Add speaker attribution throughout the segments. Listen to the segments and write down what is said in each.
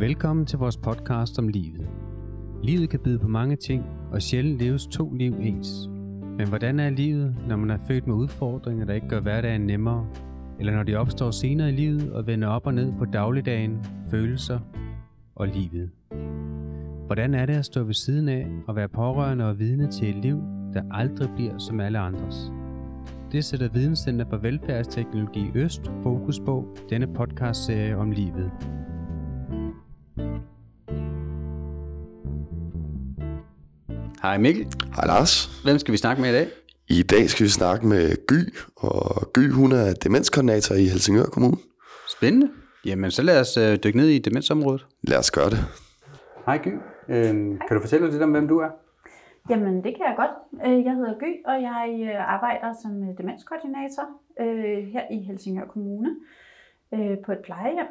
Speaker 1: Velkommen til vores podcast om livet. Livet kan byde på mange ting, og sjældent leves to liv ens. Men hvordan er livet, når man er født med udfordringer, der ikke gør hverdagen nemmere, eller når de opstår senere i livet og vender op og ned på dagligdagen, følelser og livet? Hvordan er det at stå ved siden af og være pårørende og vidne til et liv, der aldrig bliver som alle andres? Det sætter Videnscenter for Velfærdsteknologi Øst fokus på denne podcastserie om livet.
Speaker 2: Hej Mikkel.
Speaker 3: Hej Lars.
Speaker 2: Hvem skal vi snakke med i dag?
Speaker 3: I dag skal vi snakke med Gy, og Gy hun er demenskoordinator i Helsingør Kommune.
Speaker 2: Spændende. Jamen, så lad os øh, dykke ned i demensområdet.
Speaker 3: Lad os gøre det.
Speaker 2: Hej Gy. Øhm, kan du fortælle lidt om, hvem du er?
Speaker 4: Jamen, det kan jeg godt. Øh, Jeg hedder Gy, og jeg øh, arbejder som demenskoordinator øh, her i Helsingør Kommune øh, på et plejehjem.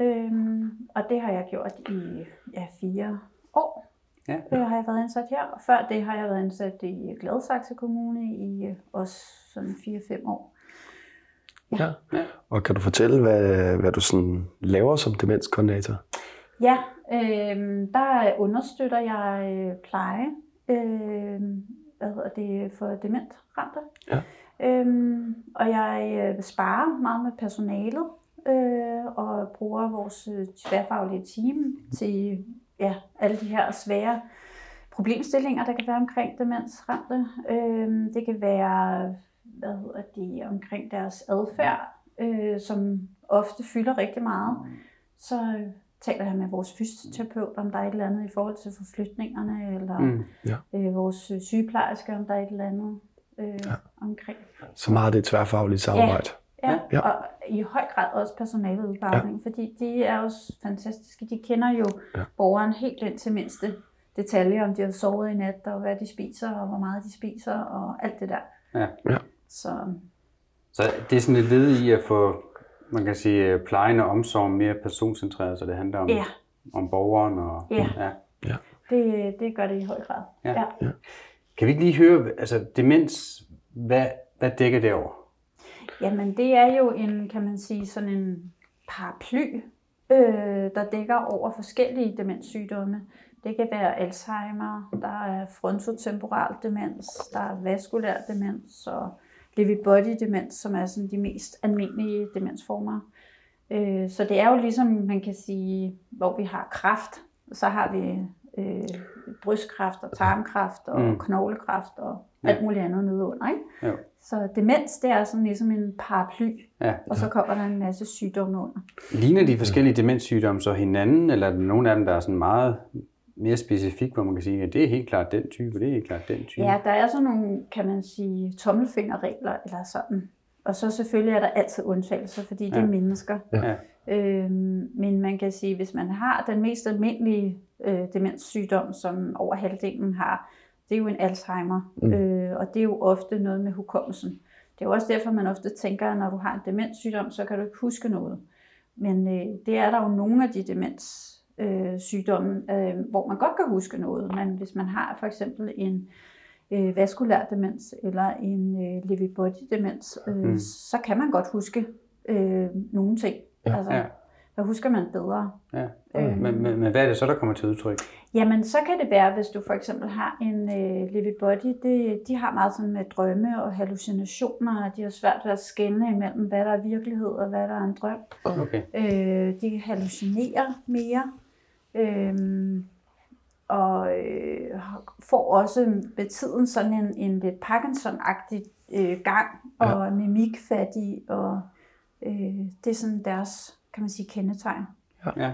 Speaker 4: Øhm, Og det har jeg gjort i ja, fire år.
Speaker 2: Ja.
Speaker 4: Øh, har jeg været ansat her. Og før det har jeg været ansat i Gladsaxe Kommune i øh, også sådan 4-5 år.
Speaker 3: Ja. Og kan du fortælle, hvad, hvad du sådan laver som demenskoordinator?
Speaker 4: Ja, øh, der understøtter jeg øh, pleje øh, hvad hedder det, for dementramte.
Speaker 3: Ja.
Speaker 4: Øhm, og jeg øh, sparer meget med personalet øh, og bruger vores øh, tværfaglige team til ja, alle de her svære problemstillinger, der kan være omkring demensramte. Øh, det kan være hvad hedder det, omkring deres adfærd, øh, som ofte fylder rigtig meget. Så øh, taler jeg med vores fysioterapeut, om der er et eller andet i forhold til forflytningerne, eller
Speaker 2: Mm.
Speaker 4: øh, vores sygeplejerske, om der er et eller andet øh,
Speaker 3: Ja.
Speaker 4: ja. omkring.
Speaker 3: Så meget det tværfaglige samarbejde.
Speaker 4: Ja,
Speaker 3: Ja.
Speaker 4: ja, og i høj grad også personalet ja. fordi de er også fantastiske. De kender jo
Speaker 3: Ja.
Speaker 4: ja. borgeren helt ind til mindste detaljer, om de har sovet i nat, og hvad de spiser, og hvor meget de spiser, og alt det der.
Speaker 2: Ja.
Speaker 3: Ja.
Speaker 4: Så
Speaker 2: Så det er sådan et led i at få, man kan sige, øh, plejen og omsorg mere personcentreret, så det handler om,
Speaker 4: ja,
Speaker 2: om borgeren. Og,
Speaker 4: Ja.
Speaker 2: ja.
Speaker 4: det, det gør det i høj grad.
Speaker 2: Ja.
Speaker 4: ja.
Speaker 2: Kan vi ikke lige høre, altså demens, hvad, hvad dækker det over?
Speaker 4: Jamen, det er jo en, kan man sige, sådan en paraply, øh, der dækker over forskellige demenssygdomme. Det kan være Alzheimer, der er frontotemporal demens, der er vaskulær demens og Lewy body demens, som er sådan de mest almindelige demensformer. Øh, så det er jo ligesom, man kan sige, hvor vi har kræft, så har vi øh, brystkræft og tarmkræft og
Speaker 2: Mm.
Speaker 4: knoglekræft og alt muligt andet nedenunder. Ikke?
Speaker 2: Jo.
Speaker 4: Så demens, det er sådan ligesom en paraply,
Speaker 2: Ja.
Speaker 4: og så kommer der en masse sygdomme under.
Speaker 2: Ligner de forskellige demenssygdomme så hinanden, eller er der nogle af dem, der er sådan meget mere specifik, hvor man kan sige, at det er helt klart den type, det er helt klart den type?
Speaker 4: Ja, der er sådan nogle, kan man sige, tommelfingerregler eller sådan. Og så selvfølgelig er der altid undtagelser, fordi det
Speaker 2: Ja.
Speaker 4: er mennesker.
Speaker 2: Ja.
Speaker 4: Øhm, men man kan sige, hvis man har den mest almindelige øh, demenssygdom, som over halvdelen har, det er jo en Alzheimer.
Speaker 3: Mm.
Speaker 4: Øh, og det er jo ofte noget med hukommelsen. Det er jo også derfor, man ofte tænker, at når du har en demenssygdom, så kan du ikke huske noget. Men øh, det er der jo nogle af de demenssygdomme, øh, sygdomme, øh, hvor man godt kan huske noget. Men hvis man har for eksempel en øh, vaskulær demens eller en øh, Lewy body demens, øh,
Speaker 2: mm.
Speaker 4: så kan man godt huske øh, nogle ting.
Speaker 3: Ja.
Speaker 4: Altså,
Speaker 2: Ja.
Speaker 4: Der husker man bedre.
Speaker 2: Ja.
Speaker 4: Øh.
Speaker 2: Men, men, men hvad er det så, der kommer til udtryk?
Speaker 4: Jamen, så kan det være, hvis du for eksempel har en øh, Lewy body, det, de har meget sådan med drømme og hallucinationer, og de har svært ved at skelne imellem, hvad der er virkelighed og hvad der er en drøm.
Speaker 2: Okay.
Speaker 4: Øh, de hallucinerer mere, øh, og øh, får også med tiden sådan en, en lidt Parkinson-agtig øh, gang, og ja. mimikfattig, og øh, det er sådan deres, kan man sige, kendetegn.
Speaker 2: Ja.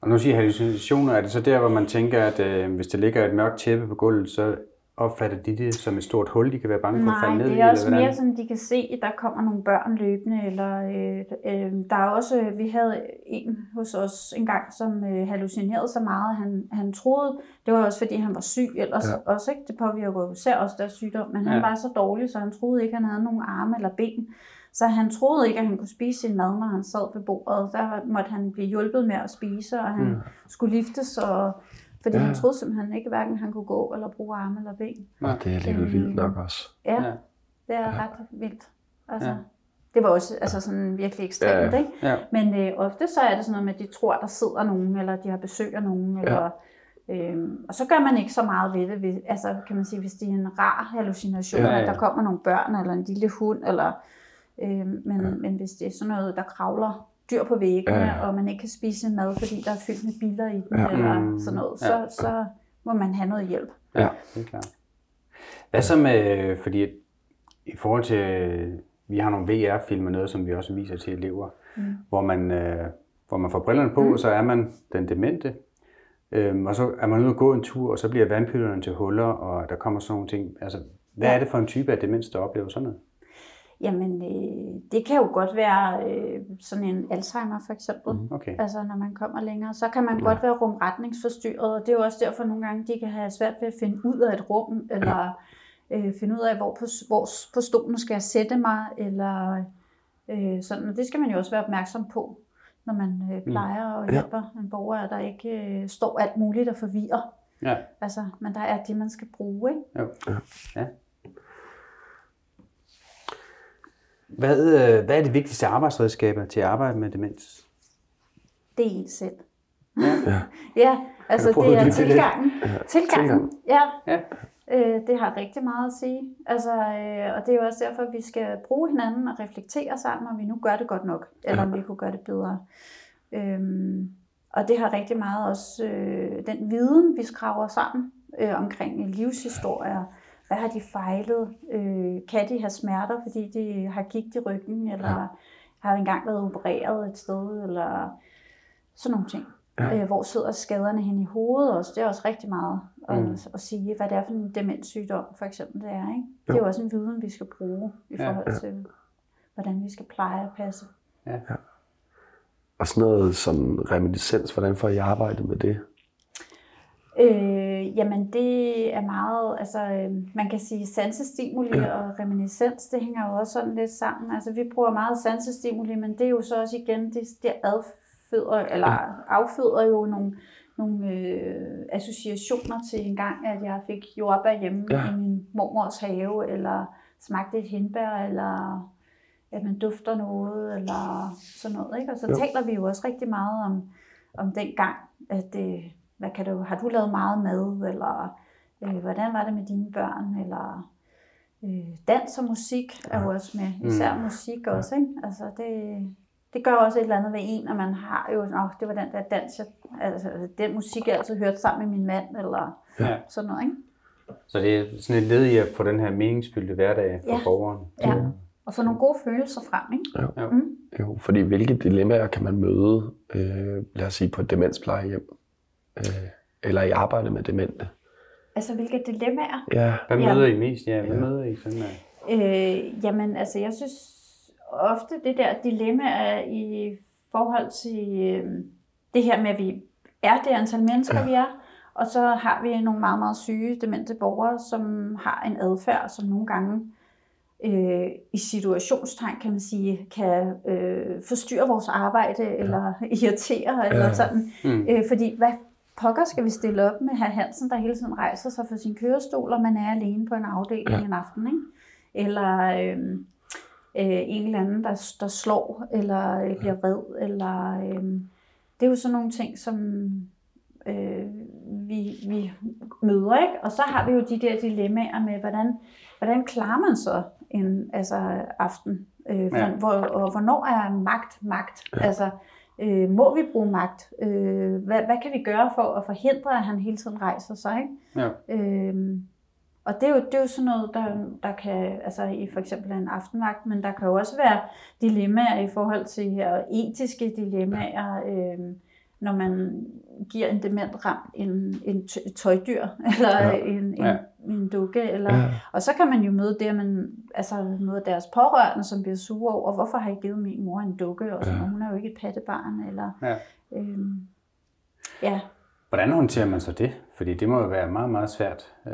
Speaker 2: Og nu siger hallucinationer, er det så der, hvor man tænker, at øh, hvis der ligger et mørkt tæppe på gulvet, så opfatter de det som et stort hul, de kan være bange for at falde
Speaker 4: Nej,
Speaker 2: ned i?
Speaker 4: det er også
Speaker 2: eller
Speaker 4: mere sådan, de kan se, at der kommer nogle børn løbende, eller øh, øh, der er også, vi havde en hos os en gang, som øh, hallucinerede så meget, han, han troede, det var også fordi han var syg ellers
Speaker 3: Ja.
Speaker 4: ja. også, ikke? det påvirker jo især også deres sygdom, men han
Speaker 2: Ja.
Speaker 4: var så dårlig, så han troede ikke, han havde nogen arme eller ben, så han troede ikke, at han kunne spise sin mad, når han sad ved bordet, der måtte han blive hjulpet med at spise, og han
Speaker 2: Mm.
Speaker 4: skulle liftes, og, fordi
Speaker 3: Ja.
Speaker 4: ja. han troede simpelthen ikke, hverken han kunne gå eller bruge arme eller ben.
Speaker 3: Og det er alligevel vildt nok også.
Speaker 4: Ja,
Speaker 2: Ja.
Speaker 4: det er
Speaker 3: Ja.
Speaker 4: ret vildt. Altså,
Speaker 2: Ja.
Speaker 4: ja. Det var også altså sådan virkelig ekstremt,
Speaker 3: Ja, ja.
Speaker 4: ikke?
Speaker 2: Ja.
Speaker 4: Men øh, ofte så er det sådan noget med, at de tror, der sidder nogen, eller de har besøg af nogen, eller, øhm, og så gør man ikke så meget ved det. Ved, altså kan man sige, hvis det er en rar hallucination,
Speaker 2: Ja,
Speaker 4: ja,
Speaker 2: ja.
Speaker 4: ja. at der kommer nogle børn, eller en lille hund, eller, øhm, men,
Speaker 3: Ja.
Speaker 4: men hvis det er sådan noget, der kravler dyr på væggene,
Speaker 3: Ja,
Speaker 4: og man ikke kan spise mad, fordi der er fyldt med biler i den,
Speaker 3: Ja.
Speaker 4: eller
Speaker 2: Mm,
Speaker 4: sådan noget,
Speaker 2: ja.
Speaker 4: så, så må man have noget hjælp.
Speaker 2: Ja, det er klart. Hvad så med, fordi i forhold til, vi har nogle VR-film og noget, som vi også viser til elever, mm. hvor, man, øh, hvor man får brillerne på, mm. og så er man den demente, øhm, og så er man ude at gå en tur, og så bliver vandpytterne til huller, og der kommer sådan nogle ting. Altså, hvad
Speaker 4: Ja.
Speaker 2: er det for en type af demens, der oplever sådan noget?
Speaker 4: Jamen, øh, det kan jo godt være øh, sådan en Alzheimer for eksempel. Mm.
Speaker 2: Okay.
Speaker 4: Altså når man kommer længere, så kan man ja. godt være rumretningsforstyrret, og det er jo også derfor nogle gange, de kan have svært ved at finde ud af et rum, eller øh, finde ud af, hvor på, hvor på stolen skal jeg sætte mig, eller øh, sådan. Og det skal man jo også være opmærksom på, når man øh, plejer og
Speaker 3: Ja.
Speaker 4: hjælper en borger, at der ikke øh, står alt muligt og forvirrer.
Speaker 2: Ja.
Speaker 4: Altså, men der er det, man skal bruge, ikke?
Speaker 2: Jo. Ja. Hvad, øh, hvad er det vigtigste arbejdsredskaber til at arbejde med demens?
Speaker 4: Det er en selv.
Speaker 3: Ja.
Speaker 4: Ja, altså
Speaker 2: prøve
Speaker 4: det er
Speaker 2: uddybe det lidt?
Speaker 4: tilgangen. Tilgangen,
Speaker 3: tilgang.
Speaker 4: ja.
Speaker 2: Ja.
Speaker 4: Øh, det har rigtig meget at sige. Altså, øh, og det er jo også derfor, at vi skal bruge hinanden og reflektere sammen, om vi nu gør det godt nok, eller om vi kunne gøre det bedre. Øhm, og det har rigtig meget også øh, den viden, vi skraver sammen øh, omkring livshistorier. Hvad har de fejlet? Øh, kan de have smerter, fordi de har gigt i ryggen, eller har engang været opereret et sted, eller sådan nogle ting.
Speaker 3: Ja.
Speaker 4: Øh, hvor sidder skaderne hen i hovedet også? Det er også rigtig meget at,
Speaker 2: Mm.
Speaker 4: at sige, hvad det er for en demenssygdom, for eksempel det er. Ikke? Det er jo også en viden, vi skal bruge i
Speaker 2: Ja.
Speaker 4: forhold til, hvordan vi skal pleje og passe.
Speaker 3: Og sådan noget som reminiscens, hvordan får I arbejdet med det?
Speaker 4: Øh, jamen det er meget, altså øh, man kan sige sansestimuli og reminiscens, det hænger jo også sådan lidt sammen. Altså vi bruger meget sansestimuli, men det er jo så også igen, det, det adføder, eller afføder jo nogle, nogle øh, associationer til en gang, at jeg fik jordbær hjemme
Speaker 3: Ja.
Speaker 4: i min mormors have, eller smagte et hindbær, eller at man dufter noget, eller sådan noget. Ikke? Og så
Speaker 3: Jo.
Speaker 4: taler vi jo også rigtig meget om, om den gang, at øh, hvad kan du, har du lavet meget mad, eller øh, hvordan var det med dine børn, eller øh, dans og musik er jo også med, især musik også, ikke? Altså det, det gør også et eller andet ved en, at man har jo, åh, det var den der dans, jeg, altså den musik, jeg altid hørte sammen med min mand, eller
Speaker 2: Ja.
Speaker 4: sådan noget, ikke?
Speaker 2: Så det er sådan et led i at få den her meningsfyldte hverdag for
Speaker 4: Ja.
Speaker 2: borgeren.
Speaker 4: Ja. Og få nogle gode følelser frem, ikke?
Speaker 3: Jo, fordi hvilke dilemmaer kan man møde, øh, lad os sige, på et demensplejehjem? Øh, eller i arbejde med demente?
Speaker 4: Altså hvilke dilemmaer?
Speaker 3: Ja,
Speaker 2: Hvad
Speaker 4: Ja.
Speaker 2: møder I mest? Ja, hvad møder I sådan her?
Speaker 4: Øh, jamen, altså, jeg synes ofte det der dilemma er i forhold til øh, det her med, at vi er det antal mennesker, ja. vi er, og så har vi nogle meget, meget syge demente borgere, som har en adfærd, som nogle gange øh, i situationstegn, kan man sige, kan øh, forstyrre vores arbejde, ja. eller irritere, eller
Speaker 3: Ja.
Speaker 4: sådan.
Speaker 2: Mm.
Speaker 4: Øh, fordi hvad pokker skal vi stille op med herr Hansen, der hele tiden rejser sig for sin kørestol, og man er alene på en afdeling
Speaker 3: Ja.
Speaker 4: en aften, ikke? Eller øh, øh, en eller anden, der, der slår, eller øh, bliver vred, eller... Øh, det er jo sådan nogle ting, som øh, vi, vi møder, ikke? Og så har vi jo de der dilemmaer med, hvordan, hvordan klarer man så en altså, aften? Øh,
Speaker 2: Ja.
Speaker 4: ja. hvor, og hvornår er magt magt? Ja. Altså, øh, må vi bruge magt? Øh, hvad, hvad kan vi gøre for at forhindre, at han hele tiden rejser sig? Ikke?
Speaker 2: Ja.
Speaker 4: Øhm, og det er, jo, det er jo sådan noget, der, der kan, altså i for eksempel en aftenvagt, men der kan jo også være dilemmaer i forhold til her etiske dilemmaer, øhm, når man giver en dement ramt en, en tøjdyr, eller
Speaker 3: ja.
Speaker 4: en, en,
Speaker 2: Ja.
Speaker 4: En dukke, eller,
Speaker 3: Ja.
Speaker 4: og så kan man jo møde det, at man altså møde deres pårørende, som bliver sure over, hvorfor har I givet min mor en dukke, og sådan,
Speaker 3: Ja.
Speaker 4: ja. hun er jo ikke et pattebarn, eller,
Speaker 2: Ja.
Speaker 4: øhm, ja,
Speaker 2: Hvordan håndterer man så det? Fordi det må jo være meget, meget svært øh,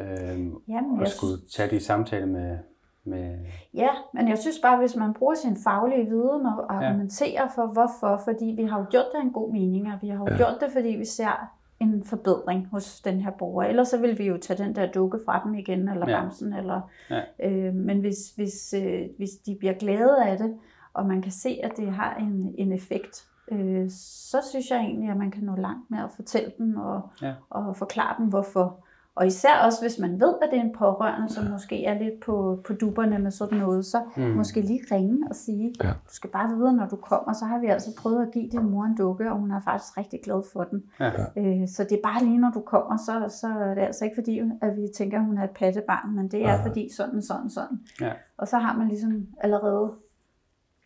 Speaker 4: Jamen,
Speaker 2: at
Speaker 4: jeg
Speaker 2: skulle tage de samtaler med... med
Speaker 4: Ja, men jeg synes bare, hvis man bruger sin faglige viden og argumenterer for hvorfor, fordi vi har jo gjort det en god mening, og vi har jo
Speaker 3: Ja.
Speaker 4: ja. gjort det, fordi vi ser en forbedring hos den her borger. Ellers så vil vi jo tage den der dukke fra dem igen, eller
Speaker 2: Ja.
Speaker 4: bamsen, eller,
Speaker 2: Ja.
Speaker 4: øh, men hvis, hvis, øh, hvis de bliver glade af det, og man kan se, at det har en, en effekt, øh, så synes jeg egentlig, at man kan nå langt med at fortælle dem og,
Speaker 2: Ja.
Speaker 4: og forklare dem, hvorfor. Og især også, hvis man ved, at det er en pårørende, som måske er lidt på, på duberne med sådan noget, så
Speaker 2: Mm.
Speaker 4: måske lige ringe og sige,
Speaker 3: Ja.
Speaker 4: du skal bare vide, når du kommer, så har vi altså prøvet at give din mor en dukke, og hun er faktisk rigtig glad for den.
Speaker 2: Ja.
Speaker 4: Øh, så det er bare lige, når du kommer, så, så er det altså ikke fordi, at vi tænker, at hun er et pattebarn, men det er
Speaker 3: Ja.
Speaker 4: fordi sådan, sådan, sådan.
Speaker 2: Ja.
Speaker 4: Og så har man ligesom allerede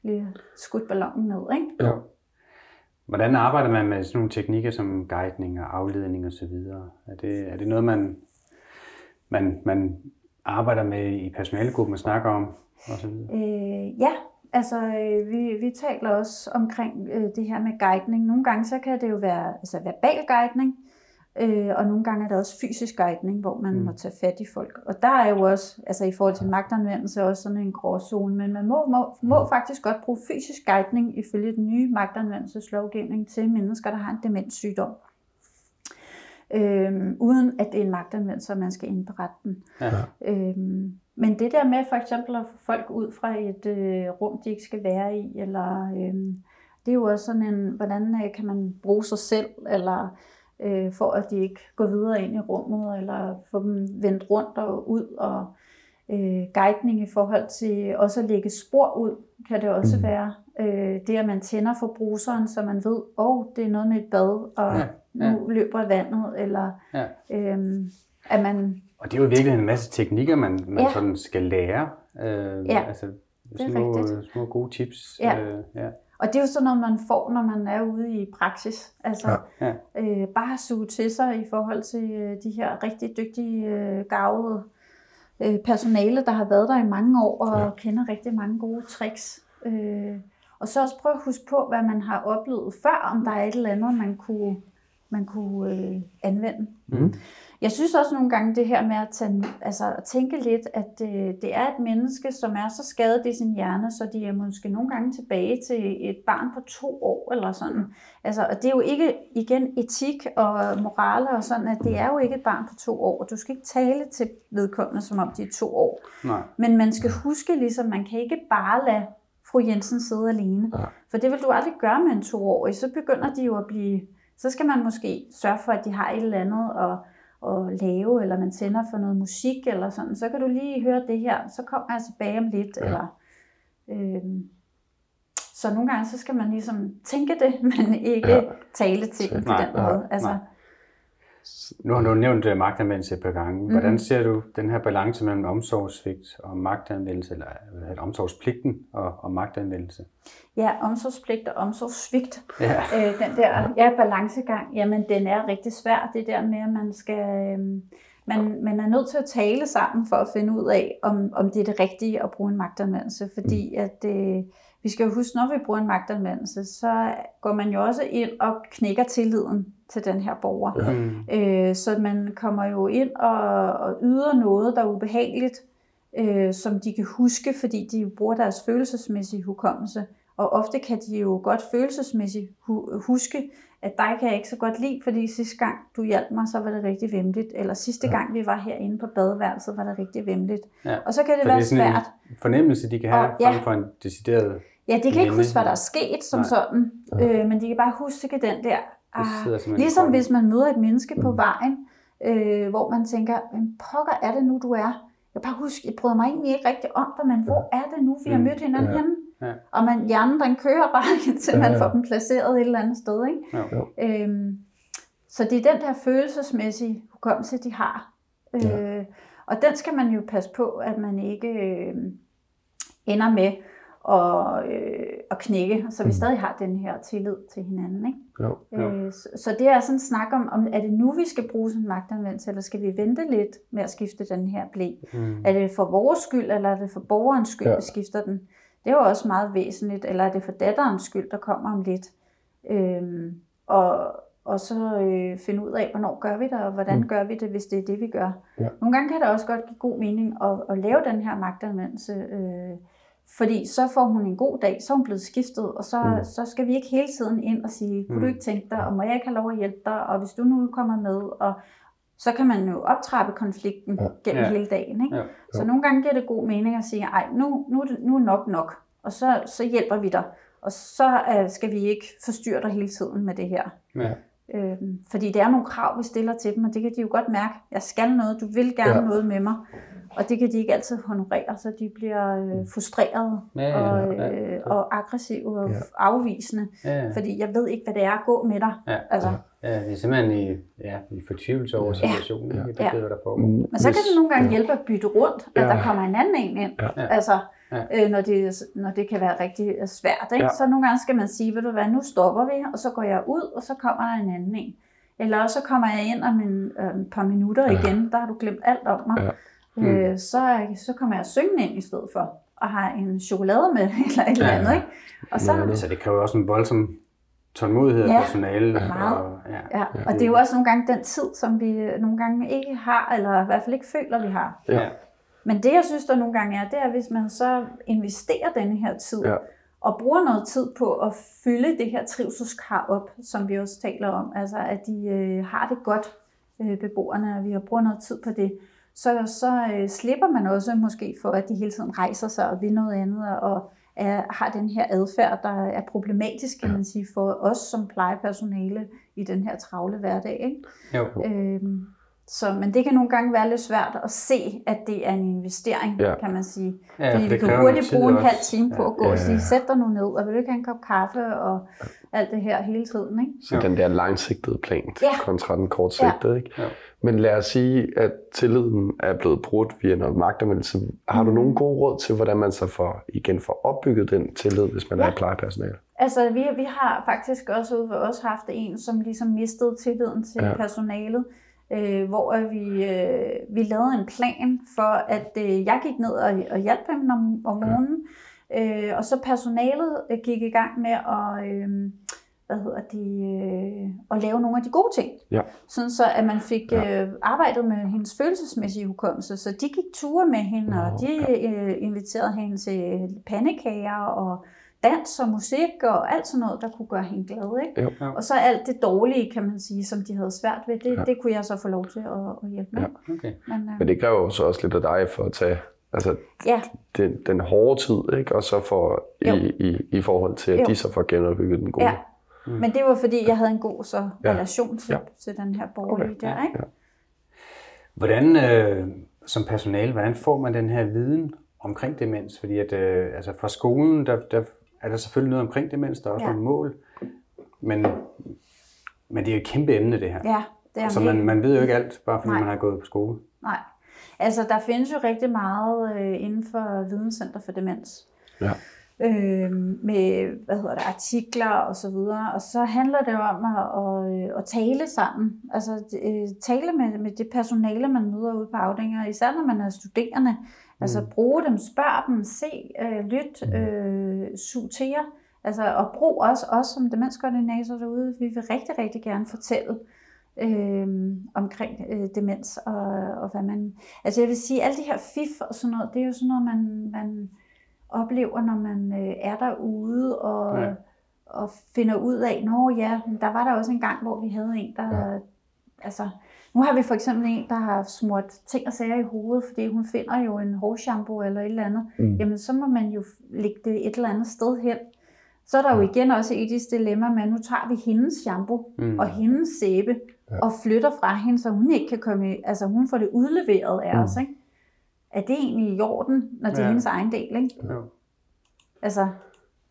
Speaker 4: lige skudt ballonen ned, ikke?
Speaker 3: Ja.
Speaker 2: Hvordan arbejder man med sådan nogle teknikker som guidning og afledning osv.? Er det, er det noget, man, man, man arbejder med i personalegruppen og snakker om? Og så videre?
Speaker 4: Øh, ja, altså øh, vi, vi taler også omkring øh, det her med guidning. Nogle gange så kan det jo være altså, verbal guidning, øh, og nogle gange er det også fysisk guidning, hvor man
Speaker 2: Mm.
Speaker 4: mm. må tage fat i folk. Og der er jo også, altså i forhold til magtanvendelse, også sådan en gråzone, men man må, må, må faktisk godt bruge fysisk guidning ifølge den nye magtanvendelseslovgivning til mennesker, der har en demenssygdom. Øhm, uden at det er en magtanvendelse, og man skal indberette den.
Speaker 2: Ja.
Speaker 4: Øhm, men det der med for eksempel at få folk ud fra et øh, rum, de ikke skal være i, eller øhm, det er jo også sådan en, hvordan øh, kan man bruge sig selv, eller øh, for at de ikke går videre ind i rummet, eller få dem vendt rundt og ud, og øh, guidning i forhold til også at lægge spor ud, kan det også
Speaker 3: Mm.
Speaker 4: være. Øh, det at man tænder for bruseren, så man ved, åh, oh, det er noget med et bad, og
Speaker 2: Ja,
Speaker 4: ja, nu løber vandet, eller
Speaker 2: Ja.
Speaker 4: øhm, at man
Speaker 2: Og det er jo virkelig en masse teknikker, man, man
Speaker 4: Ja.
Speaker 2: sådan skal lære. Øh,
Speaker 4: Ja,
Speaker 2: altså,
Speaker 4: er
Speaker 2: små,
Speaker 4: rigtigt.
Speaker 2: små gode tips.
Speaker 4: Ja.
Speaker 2: Øh, ja.
Speaker 4: Og det er jo sådan noget, man får, når man er ude i praksis. Altså
Speaker 2: Ja.
Speaker 4: øh, bare suge til sig i forhold til øh, de her rigtig dygtige, øh, gavede øh, personale, der har været der i mange år og
Speaker 3: Ja.
Speaker 4: ja. kender rigtig mange gode tricks. Øh, og så også prøve at huske på, hvad man har oplevet før, om der er et eller andet, man kunne, man kunne øh, anvende.
Speaker 2: Mm.
Speaker 4: Jeg synes også nogle gange det her med at, tage, altså at tænke lidt, at øh, det er et menneske, som er så skadet i sin hjerne, så de er måske nogle gange tilbage til et barn på to år eller sådan. Altså, og det er jo ikke igen etik og morale og sådan, at det er jo ikke et barn på to år. Du skal ikke tale til vedkommende, som om de er to år.
Speaker 2: Nej.
Speaker 4: Men man skal huske ligesom, man kan ikke bare lade fru Jensen sidde alene.
Speaker 3: Ja.
Speaker 4: For det vil du aldrig gøre med en toårig. Så begynder de jo at blive... Så skal man måske sørge for, at de har et eller andet at, at lave, eller man tænder for noget musik, eller sådan. Så kan du lige høre det her, så kommer jeg tilbage om lidt.
Speaker 3: Ja.
Speaker 4: Eller, øhm, så nogle gange, så skal man ligesom tænke det, men ikke
Speaker 3: Ja.
Speaker 4: tale til dem på den
Speaker 3: nej,
Speaker 4: måde. Altså,
Speaker 2: nej. Nu har du nævnt uh, magtanvendelse et par gange. Hvordan
Speaker 4: Mhm.
Speaker 2: ser du den her balance mellem omsorgssvigt og magtanvendelse, eller øh, omsorgspligten og, og magtanvendelse?
Speaker 4: ja, omsorgspligt og omsorgssvigt.
Speaker 2: Ja.
Speaker 4: øh, den der ja, balancegang, jamen den er rigtig svær. Det der med, at man skal... Øh, man, man er nødt til at tale sammen for at finde ud af, om, om det er det rigtige at bruge en magtanvendelse. Fordi at, øh, vi skal jo huske, når vi bruger en magtanvendelse, så går man jo også ind og knækker tilliden til den her borger.
Speaker 2: Mm.
Speaker 4: Øh, så man kommer jo ind og, og yder noget, der er ubehageligt, øh, som de kan huske, fordi de bruger deres følelsesmæssige hukommelse. Og ofte kan de jo godt følelsesmæssigt hu- huske, at dig kan jeg ikke så godt lide, fordi sidste gang du hjalp mig, så var det rigtig vemmeligt. Eller sidste gang vi var herinde på badeværelset, var det rigtig vemmeligt.
Speaker 2: Ja.
Speaker 4: Og så kan det
Speaker 2: Så
Speaker 4: være
Speaker 2: det er sådan
Speaker 4: svært.
Speaker 2: en fornemmelse, de kan have,
Speaker 4: Og- ja.
Speaker 2: frem for en decideret...
Speaker 4: Ja, de kan ikke huske, hvad der er sket som
Speaker 2: Nej.
Speaker 4: sådan, øh, men de kan bare huske den der. Ah, ligesom hvis man møder et menneske på vejen, øh, hvor man tænker, hvem pokker er det nu, du er? Jeg kan bare huske, jeg bryder mig egentlig ikke rigtig om dig, men hvor er det nu, vi har
Speaker 2: Mm.
Speaker 4: mødt hinanden
Speaker 3: Ja.
Speaker 4: henne?
Speaker 2: Ja.
Speaker 4: Og man, hjernen den kører bare, indtil
Speaker 3: Ja,
Speaker 4: man
Speaker 3: ja.
Speaker 4: får dem placeret et eller andet sted. Ikke?
Speaker 2: Jo.
Speaker 4: Øhm, så det er den der følelsesmæssige hukommelse, de har.
Speaker 3: Ja.
Speaker 4: Øh, og den skal man jo passe på, at man ikke øh, ender med at, øh, at knække, så vi
Speaker 3: Mm.
Speaker 4: stadig har den her tillid til hinanden. Ikke?
Speaker 3: Jo.
Speaker 2: Jo.
Speaker 4: Øh, så, så det er sådan en snak om, om, er det nu, vi skal bruge sådan en magtanvendelse, eller skal vi vente lidt med at skifte den her blæ?
Speaker 2: Mm.
Speaker 4: Er det for vores skyld, eller er det for borgerens skyld, Ja. vi skifter den? Det er jo også meget væsentligt. Eller er det for datterens skyld, der kommer om lidt? Øhm, og, og så øh, finde ud af, hvornår gør vi det, og hvordan
Speaker 3: mm.
Speaker 4: gør vi det, hvis det er det, vi gør.
Speaker 3: Ja.
Speaker 4: Nogle gange kan det også godt give god mening at, at lave den her magtanvendelse, øh, fordi så får hun en god dag, så er hun blevet skiftet, og så,
Speaker 3: Mm.
Speaker 4: mm. så skal vi ikke hele tiden ind og sige, kunne
Speaker 2: Mm.
Speaker 4: du ikke tænke dig, og må jeg ikke have lov at hjælpe dig, og hvis du nu kommer med, og så kan man jo optrappe konflikten
Speaker 3: Ja.
Speaker 4: gennem
Speaker 2: Ja.
Speaker 4: hele dagen. Ikke?
Speaker 2: Ja.
Speaker 4: Så nogle gange giver det god mening at sige, ej, nu, nu, er nu er nok nok. og så, så hjælper vi dig. Og så øh, skal vi ikke forstyrre dig hele tiden med det her.
Speaker 2: Ja.
Speaker 4: Øhm, fordi det er nogle krav, vi stiller til dem, og det kan de jo godt mærke. Jeg skal noget, du vil gerne
Speaker 3: Ja.
Speaker 4: ja. noget med mig. Og det kan de ikke altid honorere, så de bliver øh, frustrerede
Speaker 2: Ja, ja,
Speaker 4: og,
Speaker 2: ja.
Speaker 4: øh, og aggressive og
Speaker 3: Ja.
Speaker 4: afvisende.
Speaker 2: Ja,
Speaker 4: Fordi jeg ved ikke, hvad det er at gå med dig.
Speaker 2: Ja.
Speaker 4: Altså,
Speaker 2: ja, det er simpelthen i, ja, i fortvivlelse over
Speaker 3: Ja.
Speaker 2: situationen.
Speaker 3: Ja.
Speaker 2: Ja. Det
Speaker 4: Ja.
Speaker 2: er, hvad der foregår.
Speaker 4: Men så kan det nogle gange
Speaker 3: ja.
Speaker 4: hjælpe at bytte rundt, at
Speaker 3: Ja.
Speaker 4: der kommer en anden en ind.
Speaker 3: Ja.
Speaker 2: Ja.
Speaker 4: Altså,
Speaker 2: Ja.
Speaker 4: øh, når, det, når det kan være rigtig øh, svært. Ikke?
Speaker 3: Ja.
Speaker 4: Så nogle gange skal man sige, ved du hvad, nu stopper vi, og så går jeg ud, og så kommer der en anden en. Eller også så kommer jeg ind om en, øh, et par minutter
Speaker 3: Ja.
Speaker 4: igen, der har du glemt alt om mig.
Speaker 3: Ja.
Speaker 4: Øh, så, så kommer jeg syngende ind i stedet for, og har en chokolade med, eller et eller
Speaker 2: Ja.
Speaker 4: andet. Ikke? Og så,
Speaker 3: Noget andet.
Speaker 2: Altså, det kræver også en voldsom tålmodighed
Speaker 4: Ja.
Speaker 2: personale.
Speaker 4: Meget.
Speaker 2: Og, ja.
Speaker 4: ja. og det er jo også nogle gange den tid, som vi øh, nogle gange ikke har, eller i hvert fald ikke føler, vi har.
Speaker 3: Ja.
Speaker 4: Men det, jeg synes, der nogle gange er, det er, hvis man så investerer denne her tid,
Speaker 3: Ja.
Speaker 4: og bruger noget tid på at fylde det her trivselskrav op, som vi også taler om, altså at de øh, har det godt, øh, beboerne, og vi har brugt noget tid på det, så, så øh, slipper man også måske for, at de hele tiden rejser sig og vil noget andet, og er, har den her adfærd, der er problematisk, kan man sige, for os som plejepersonale i den her travle hverdag. Ikke?
Speaker 2: Jo.
Speaker 4: Øhm, så, men det kan nogle gange være lidt svært at se, at det er en investering,
Speaker 3: Ja.
Speaker 4: ja. kan man sige.
Speaker 2: Ja,
Speaker 4: Fordi
Speaker 2: for
Speaker 4: vi
Speaker 2: det
Speaker 4: kan hurtigt bruge en halv time på at gå
Speaker 3: Ja.
Speaker 4: og sige, sæt dig nu ned, og vil du ikke have en kop kaffe, og alt det her hele tiden. Ikke?
Speaker 3: Så den der langsigtede plan
Speaker 4: Ja.
Speaker 3: kontra den kortsigtede. Ikke?
Speaker 2: Ja.
Speaker 3: Men lad os sige, at tilliden er blevet brudt via noget magtanvendelse. Har du
Speaker 4: Mhm.
Speaker 3: nogen gode råd til, hvordan man så får, igen får opbygget den tillid, hvis man
Speaker 4: Ja.
Speaker 3: er i plejepersonale?
Speaker 4: Altså, vi, vi har faktisk også ude ved os haft en, som ligesom mistede tilliden til
Speaker 3: Ja.
Speaker 4: ja. personalet, øh, hvor vi, øh, vi lavede en plan for, at øh, jeg gik ned og, og hjalp ham om, om morgenen, øh, og så personalet øh, gik i gang med at, øh, hvad hedder de, øh, at lave nogle af de gode ting.
Speaker 3: Ja.
Speaker 4: Sådan så, at man fik
Speaker 3: Ja.
Speaker 4: øh, arbejdet med hendes følelsesmæssige hukommelse, så de gik ture med hende, og de øh, inviterede hende til pandekager og dans og musik og alt sådan noget, der kunne gøre hende glad. Ikke?
Speaker 3: Jo.
Speaker 2: Jo.
Speaker 4: Og så alt det dårlige, kan man sige, som de havde svært ved, det,
Speaker 3: Ja.
Speaker 4: ja. det kunne jeg så få lov til at, at hjælpe med.
Speaker 3: Ja.
Speaker 4: Ja.
Speaker 2: Okay.
Speaker 4: Men, øh,
Speaker 3: Men det kræver jo så også lidt af dig for at tage altså,
Speaker 4: ja,
Speaker 3: den, den hårde tid, ikke? og så for
Speaker 4: Jo.
Speaker 3: i, i, i forhold til, at
Speaker 4: Jo.
Speaker 3: de så får genopbygget den gode.
Speaker 4: ja. Men det var fordi, jeg havde en god så
Speaker 3: Ja.
Speaker 4: relation til,
Speaker 3: Ja.
Speaker 4: ja. til den her borgerlige
Speaker 3: Okay.
Speaker 4: der. Ikke?
Speaker 2: Hvordan, øh, som personale, hvordan får man den her viden omkring demens? Fordi at, øh, altså fra skolen, der, der er der selvfølgelig noget omkring demens, der er også
Speaker 4: Ja.
Speaker 2: nogle mål. Men, men det er jo et kæmpe emne, det her.
Speaker 4: Ja, det er
Speaker 2: Så man,
Speaker 4: helt-
Speaker 2: man ved jo ikke alt, bare fordi
Speaker 4: Nej.
Speaker 2: man har gået på skole.
Speaker 4: Nej. Altså, der findes jo rigtig meget øh, inden for Videnscenter for Demens.
Speaker 3: Ja.
Speaker 4: Øh, med, hvad hedder det, artikler og så videre. Og så handler det jo om at, at, øh, at tale sammen. Altså, øh, tale med, med det personale, man møder ude på afdelinger. Især når man er studerende. Altså, bruge dem, spørg dem, se, øh, lyt, øh, sug til jer. Altså, og brug også os som demenskoordinator derude. Vi vil rigtig, rigtig gerne fortælle øh, omkring øh, demens og, og hvad man... Altså jeg vil sige, alle de her fif og sådan noget, det er jo sådan noget, man, man oplever, når man øh, er derude og,
Speaker 2: Ja.
Speaker 4: og finder ud af, nå ja, der var der også en gang, hvor vi havde en, der... Ja. Altså, nu har vi for eksempel en, der har smurt ting og sager i hovedet, fordi hun finder jo en hårshampoo eller et eller andet.
Speaker 3: Mm.
Speaker 4: Jamen, så må man jo lægge det et eller andet sted hen. Så er der jo igen også et etisk dilemma med, at nu tager vi hendes shampoo
Speaker 2: Mm.
Speaker 4: og hendes sæbe
Speaker 3: Ja.
Speaker 4: ja. og flytter fra hende, så hun ikke kan komme i, altså hun får det udleveret af
Speaker 3: Mm.
Speaker 4: os, ikke? Er det egentlig i orden, når det er
Speaker 2: Ja.
Speaker 4: hendes egen del, ikke?
Speaker 2: Jo.
Speaker 4: Altså,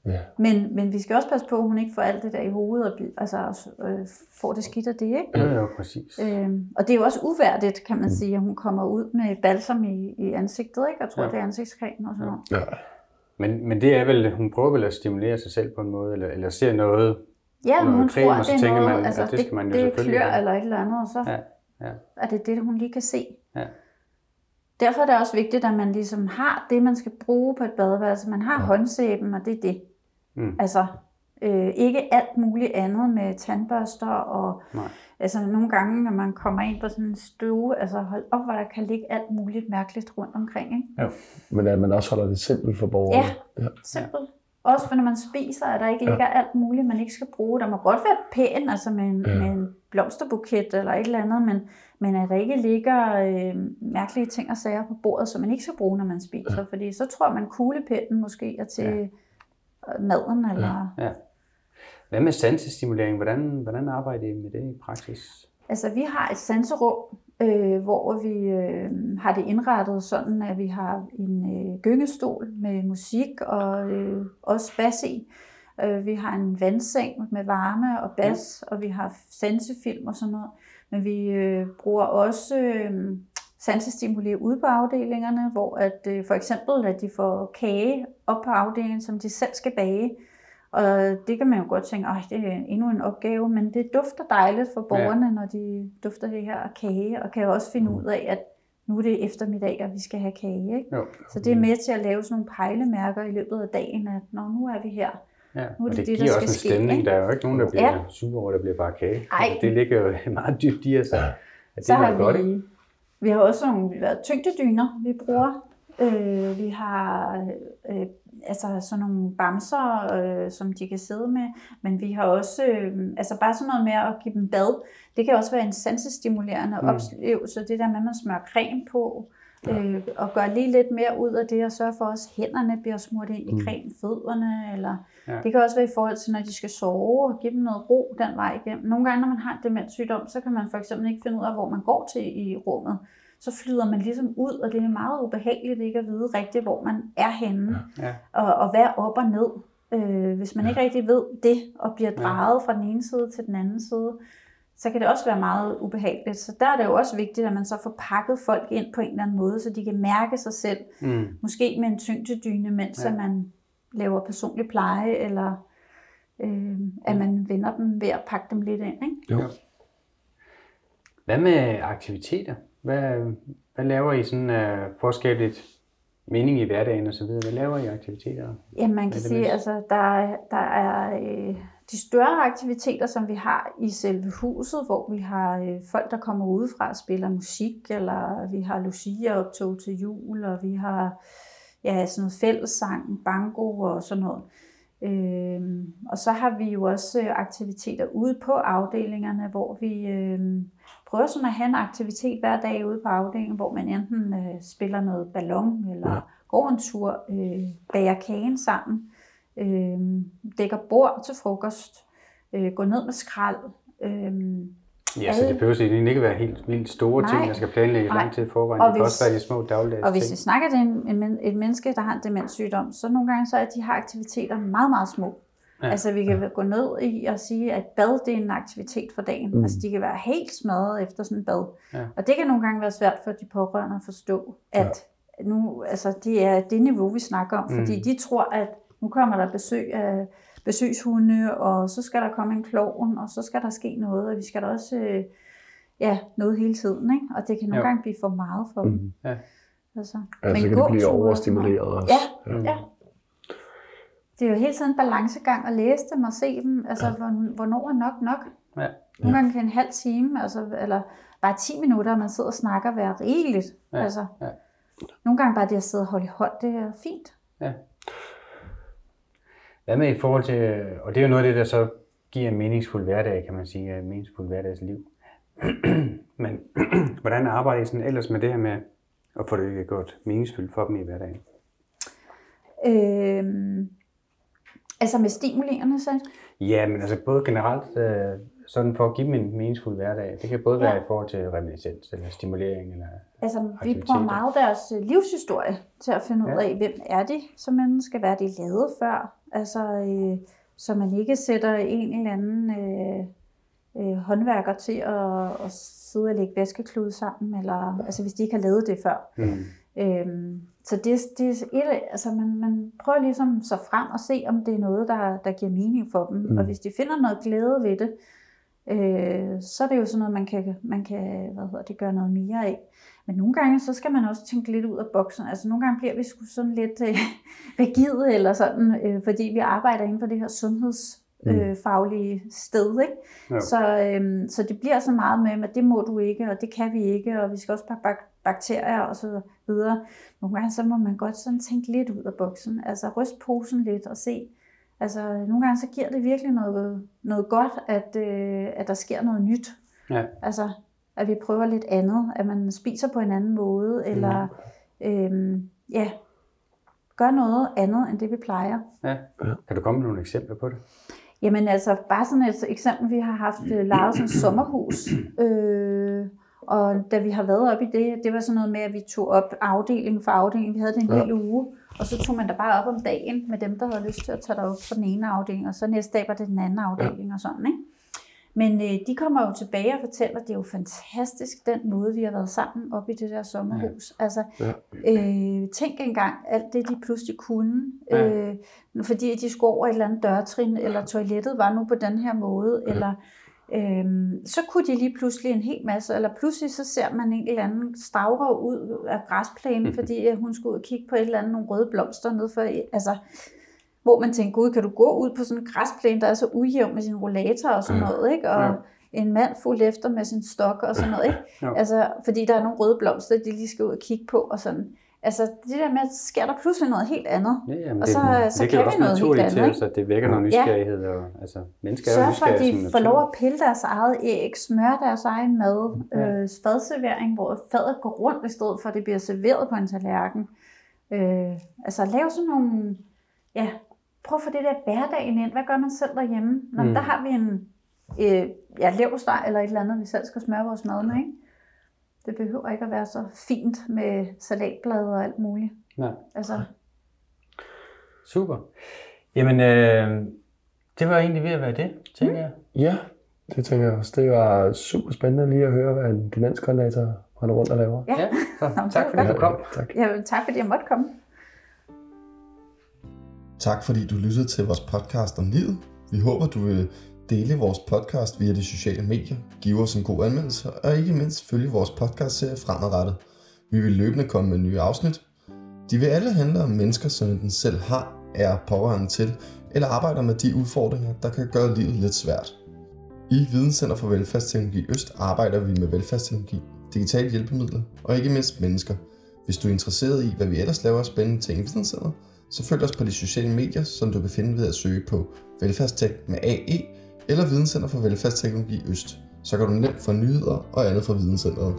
Speaker 3: Ja.
Speaker 4: men, men vi skal også passe på, at hun ikke får alt det der i hovedet, og altså, øh, får det skidt af det, ikke?
Speaker 2: Jo, jo, præcis.
Speaker 4: Øhm, og det er jo også uværdigt, kan man sige, at hun kommer ud med balsam i, i ansigtet, ikke? Jeg tror,
Speaker 2: Ja.
Speaker 4: ja. det er ansigtscreme og sådan noget.
Speaker 3: Ja.
Speaker 2: Men, men det er vel, hun prøver vel at stimulere sig selv på en måde, eller, eller ser noget.
Speaker 4: Ja,
Speaker 2: Noget
Speaker 4: hun
Speaker 2: creme,
Speaker 4: tror,
Speaker 2: og
Speaker 4: at
Speaker 2: så
Speaker 4: det er
Speaker 2: tænker
Speaker 4: noget,
Speaker 2: man,
Speaker 4: altså,
Speaker 2: at det skal man jo
Speaker 4: det, det
Speaker 2: selvfølgelig
Speaker 4: klør
Speaker 2: have.
Speaker 4: eller et eller andet, og så
Speaker 2: Ja, ja.
Speaker 4: er det det, hun lige kan se.
Speaker 2: Ja.
Speaker 4: Derfor er det også vigtigt, at man ligesom har det, man skal bruge på et badeværelse. Man har ja. håndsæben, og det er det.
Speaker 2: Mm.
Speaker 4: Altså, øh, ikke alt muligt andet med tandbørster og
Speaker 2: Nej.
Speaker 4: altså nogle gange, når man kommer ind på sådan en stue, altså hold op, hvor der kan ligge alt muligt mærkeligt rundt omkring, ikke?
Speaker 3: Men at man også holder det simpelt for borgerne.
Speaker 4: Ja, simpelt. Også for når man spiser, at der ikke ligger ja. alt muligt, man ikke skal bruge. Der må godt være pæn, altså med en, ja. med en blomsterbuket eller et eller andet, men, men at der ikke ligger øh, mærkelige ting og sager på bordet, som man ikke skal bruge, når man spiser. Ja. Fordi så tror man, kuglepinden måske er til ja. Maden. Eller...
Speaker 2: Ja. Hvad med sansestimulering? Hvordan, hvordan arbejder I med det i praksis?
Speaker 4: Altså, vi har et sanserum, øh, hvor vi øh, har det indrettet sådan, at vi har en øh, gyngestol med musik og øh, også bas i. Øh, vi har en vandseng med varme og bas, ja. og vi har sansefilm og sådan noget. Men vi øh, bruger også øh, sansestimuli ude på afdelingerne, hvor at, øh, for eksempel at de får kage op på afdelingen, som de selv skal bage. Og det kan man jo godt tænke, at det er endnu en opgave, men det dufter dejligt for borgerne, ja. når de dufter det her kage, og kan også finde mm. ud af, at nu er det eftermiddag, og vi skal have kage. Ikke? Jo. Så det er med til at lave sådan nogle pejlemærker i løbet af dagen, at når nu er vi her.
Speaker 2: Ja, nu er det, og det, det giver der også en stemning. Ske, der er jo ikke nogen, der bliver ja. sure over, at der bliver bare kage. Ej. Altså, det ligger jo meget dybt i os. Ja.
Speaker 4: det så har godt, vi, ikke? Vi har også nogle tyngdedyner, vi bruger. Øh, vi har øh, altså sådan nogle bamser, øh, som de kan sidde med, men vi har også, øh, altså bare sådan noget med at give dem bad, det kan også være en sansestimulerende mm. oplevelse, det der med, at man smører creme på, øh, og gør lige lidt mere ud af det, og sørge for, at også hænderne bliver smurt ind i mm. creme, fødderne, eller ja. det kan også være i forhold til, når de skal sove, og give dem noget ro den vej igennem. Nogle gange, når man har en demenssygdom, så kan man for eksempel ikke finde ud af, hvor man går til i rummet så flyder man ligesom ud, og det er meget ubehageligt ikke at vide rigtigt, hvor man er henne, ja. og, og være op og ned. Øh, hvis man ja. ikke rigtig ved det, og bliver drejet ja. fra den ene side til den anden side, så kan det også være meget ubehageligt. Så der er det jo også vigtigt, at man så får pakket folk ind på en eller anden måde, så de kan mærke sig selv. Mm. Måske med en tyngdedyne, mens ja. man laver personlig pleje, eller øh, at man vender dem ved at pakke dem lidt ind. Ikke? Jo.
Speaker 2: Hvad med aktiviteter? Hvad, hvad laver I sådan uh, for at skabe lidt mening i hverdagen og så videre? Hvad laver I aktiviteter?
Speaker 4: Ja, man kan sige, altså der, der er øh, de større aktiviteter, som vi har i selve huset, hvor vi har øh, folk, der kommer udefra og spiller musik, eller vi har Lucia-optog til jul, og vi har ja, sådan noget fællessang, bango og sådan noget. Øh, og så har vi jo også aktiviteter ude på afdelingerne, hvor vi øh, prøver sådan at have en aktivitet hver dag ude på afdelingen, hvor man enten øh, spiller noget ballon, eller går en tur, øh, bager kagen sammen, øh, dækker bord til frokost, øh, går ned med skrald. Øh,
Speaker 2: Ja, så det behøver egentlig ikke være helt vildt store nej, ting, der skal planlægge nej. lang tid forvejen. Og det kan også være de små dagligdags
Speaker 4: Og hvis vi snakker til en, en, et menneske, der har en demenssygdom, så nogle gange så er de her aktiviteter meget, meget små. Ja. Altså vi kan ja. gå ned i og sige, at bad det er en aktivitet for dagen. Mm. Altså de kan være helt smadret efter sådan en bad. Ja. Og det kan nogle gange være svært for de pårørende at forstå, at ja. nu, altså det er det niveau, vi snakker om. Mm. Fordi de tror, at nu kommer der besøg af besøgshunde, og så skal der komme en klovn, og så skal der ske noget, og vi skal da også øh, ja, noget hele tiden. Ikke? Og det kan nogle jo. gange blive for meget for mm. dem. Ja.
Speaker 3: Altså, ja, så kan det blive overstimuleret også.
Speaker 4: Ja, ja. ja det er jo hele tiden en balancegang at læse dem og se dem. Altså, ja. hvornår er nok nok? Ja. Nogle gange kan en halv time, altså, eller bare 10 minutter, man sidder og snakker, være rigeligt. Ja. Altså, ja. Nogle gange bare det at sidde og holde i hånd, det er fint. Ja.
Speaker 2: Hvad med i forhold til, og det er jo noget af det, der så giver en meningsfuld hverdag, kan man sige, en meningsfuld hverdagsliv. Men hvordan arbejder I sådan ellers med det her med at få det gjort meningsfuldt for dem i hverdagen?
Speaker 4: Øhm, Altså med stimulerende så?
Speaker 2: Ja, men altså både generelt, øh, sådan for at give dem en meningsfuld hverdag. Det kan både ja. være i forhold til reminiscens eller stimulering eller
Speaker 4: Altså vi bruger meget deres øh, livshistorie til at finde ja. ud af, hvem er de som menneske, hvad er de lavet før. Altså øh, så man ikke sætter en eller anden øh, øh, håndværker til at, at sidde og lægge vaskeklud sammen, eller altså hvis de ikke har lavet det før. Mm. Øhm, så det, det er et, altså man, man prøver ligesom så frem og se, om det er noget, der, der giver mening for dem. Mm. Og hvis de finder noget glæde ved det, øh, så er det jo sådan noget, man kan, man kan hvad hedder det, gøre noget mere af. Men nogle gange, så skal man også tænke lidt ud af boksen. Altså nogle gange bliver vi sgu sådan lidt øh, rigide eller sådan, øh, fordi vi arbejder inden for det her sundheds øh, faglige sted. Ikke? Så, øhm, så det bliver så meget med, at det må du ikke, og det kan vi ikke, og vi skal også pakke bak- bakterier og så videre. Nogle gange så må man godt sådan tænke lidt ud af boksen, altså ryste posen lidt og se. Altså nogle gange så giver det virkelig noget, noget godt, at, øh, at der sker noget nyt.
Speaker 2: Ja.
Speaker 4: Altså at vi prøver lidt andet, at man spiser på en anden måde, eller øhm, ja, gør noget andet, end det vi plejer.
Speaker 2: Ja. Kan du komme med nogle eksempler på det?
Speaker 4: Jamen altså, bare sådan et eksempel, vi har haft sådan et sommerhus, øh, og da vi har været op i det, det var sådan noget med, at vi tog op afdeling for afdeling, vi havde det en
Speaker 3: Ja.
Speaker 4: hel uge, og så tog man der bare op om dagen med dem, der havde lyst til at tage derop for den ene afdeling, og så næste dag var det den anden afdeling og sådan, ikke? Men øh, de kommer jo tilbage og fortæller, at det er jo fantastisk, den måde, vi har været sammen op i det der sommerhus. Ja. Altså,
Speaker 3: Ja.
Speaker 4: øh, tænk engang alt det, de pludselig kunne,
Speaker 2: Ja.
Speaker 4: øh, fordi de skulle over et eller andet dørtrin, eller toilettet var nu på den her måde,
Speaker 3: Ja.
Speaker 4: eller Øhm, så kunne de lige pludselig en hel masse, eller pludselig så ser man en eller anden stavre ud af græsplænen, fordi øh, hun skulle ud og kigge på et eller andet, nogle røde blomster nede for, altså, hvor man tænker, gud, kan du gå ud på sådan en græsplæne, der er så ujævn med sin rollator og sådan
Speaker 3: Ja.
Speaker 4: noget, ikke? Og
Speaker 2: Ja.
Speaker 4: en mand fuld efter med sin stok og sådan noget, ikke?
Speaker 2: Jo.
Speaker 4: Altså, fordi der er nogle røde blomster, de lige skal ud og kigge på og sådan. Altså, det der med, at så sker der pludselig noget helt andet.
Speaker 2: Ja, jamen,
Speaker 4: Og
Speaker 2: det,
Speaker 4: så- så
Speaker 2: det
Speaker 4: kan
Speaker 2: jo
Speaker 4: vi noget helt andet,
Speaker 2: til
Speaker 4: ikke?
Speaker 2: os, at det vækker noget
Speaker 4: Ja.
Speaker 2: nysgerrighed. Og, altså, mennesker er
Speaker 4: Sørg for, at de får lov at pille deres eget æg, smøre deres egen mad,
Speaker 2: Ja.
Speaker 4: øh, fadservering, hvor fadet går rundt, i stedet for at det bliver serveret på en tallerken. Øh, altså lave sådan nogle, ja, prøv at få det der hverdagen ind. Hvad gør man selv derhjemme? Nå,
Speaker 2: Mm.
Speaker 4: mm. der har vi en øh, ja, leverpostej eller et eller andet, vi selv skal smøre vores mad med, ikke? Det behøver ikke at være så fint med salatblade og alt muligt.
Speaker 2: Nej.
Speaker 4: Altså,
Speaker 2: Super. Jamen, øh, det var egentlig ved at være det, tænker jeg.
Speaker 3: Ja, det tænker jeg også. Det var super spændende lige at høre, hvad en demenskoordinator render rundt og laver.
Speaker 4: ja.
Speaker 2: Ja, så tak fordi du kom.
Speaker 3: Tak.
Speaker 4: ja, tak fordi jeg måtte komme.
Speaker 5: Tak fordi du lyttede til vores podcast om livet. Vi håber, du vil dele vores podcast via de sociale medier, give os en god anmeldelse og ikke mindst følge vores podcastserie fremadrettet. Vi vil løbende komme med nye afsnit. De vil alle handle om mennesker, som den selv har, er pårørende til, eller arbejder med de udfordringer, der kan gøre livet lidt svært. I Videnscenter for Velfærdsteknologi Øst arbejder vi med velfærdsteknologi, digitale hjælpemidler og ikke mindst mennesker. Hvis du er interesseret i, hvad vi ellers laver af spændende ting i Videnscenter, så følg os på de sociale medier, som du kan finde ved at søge på Velfærdstek med AE eller Videnscenter for Velfærdsteknologi Øst. Så kan du nemt få nyheder og andet fra Videnscenteret.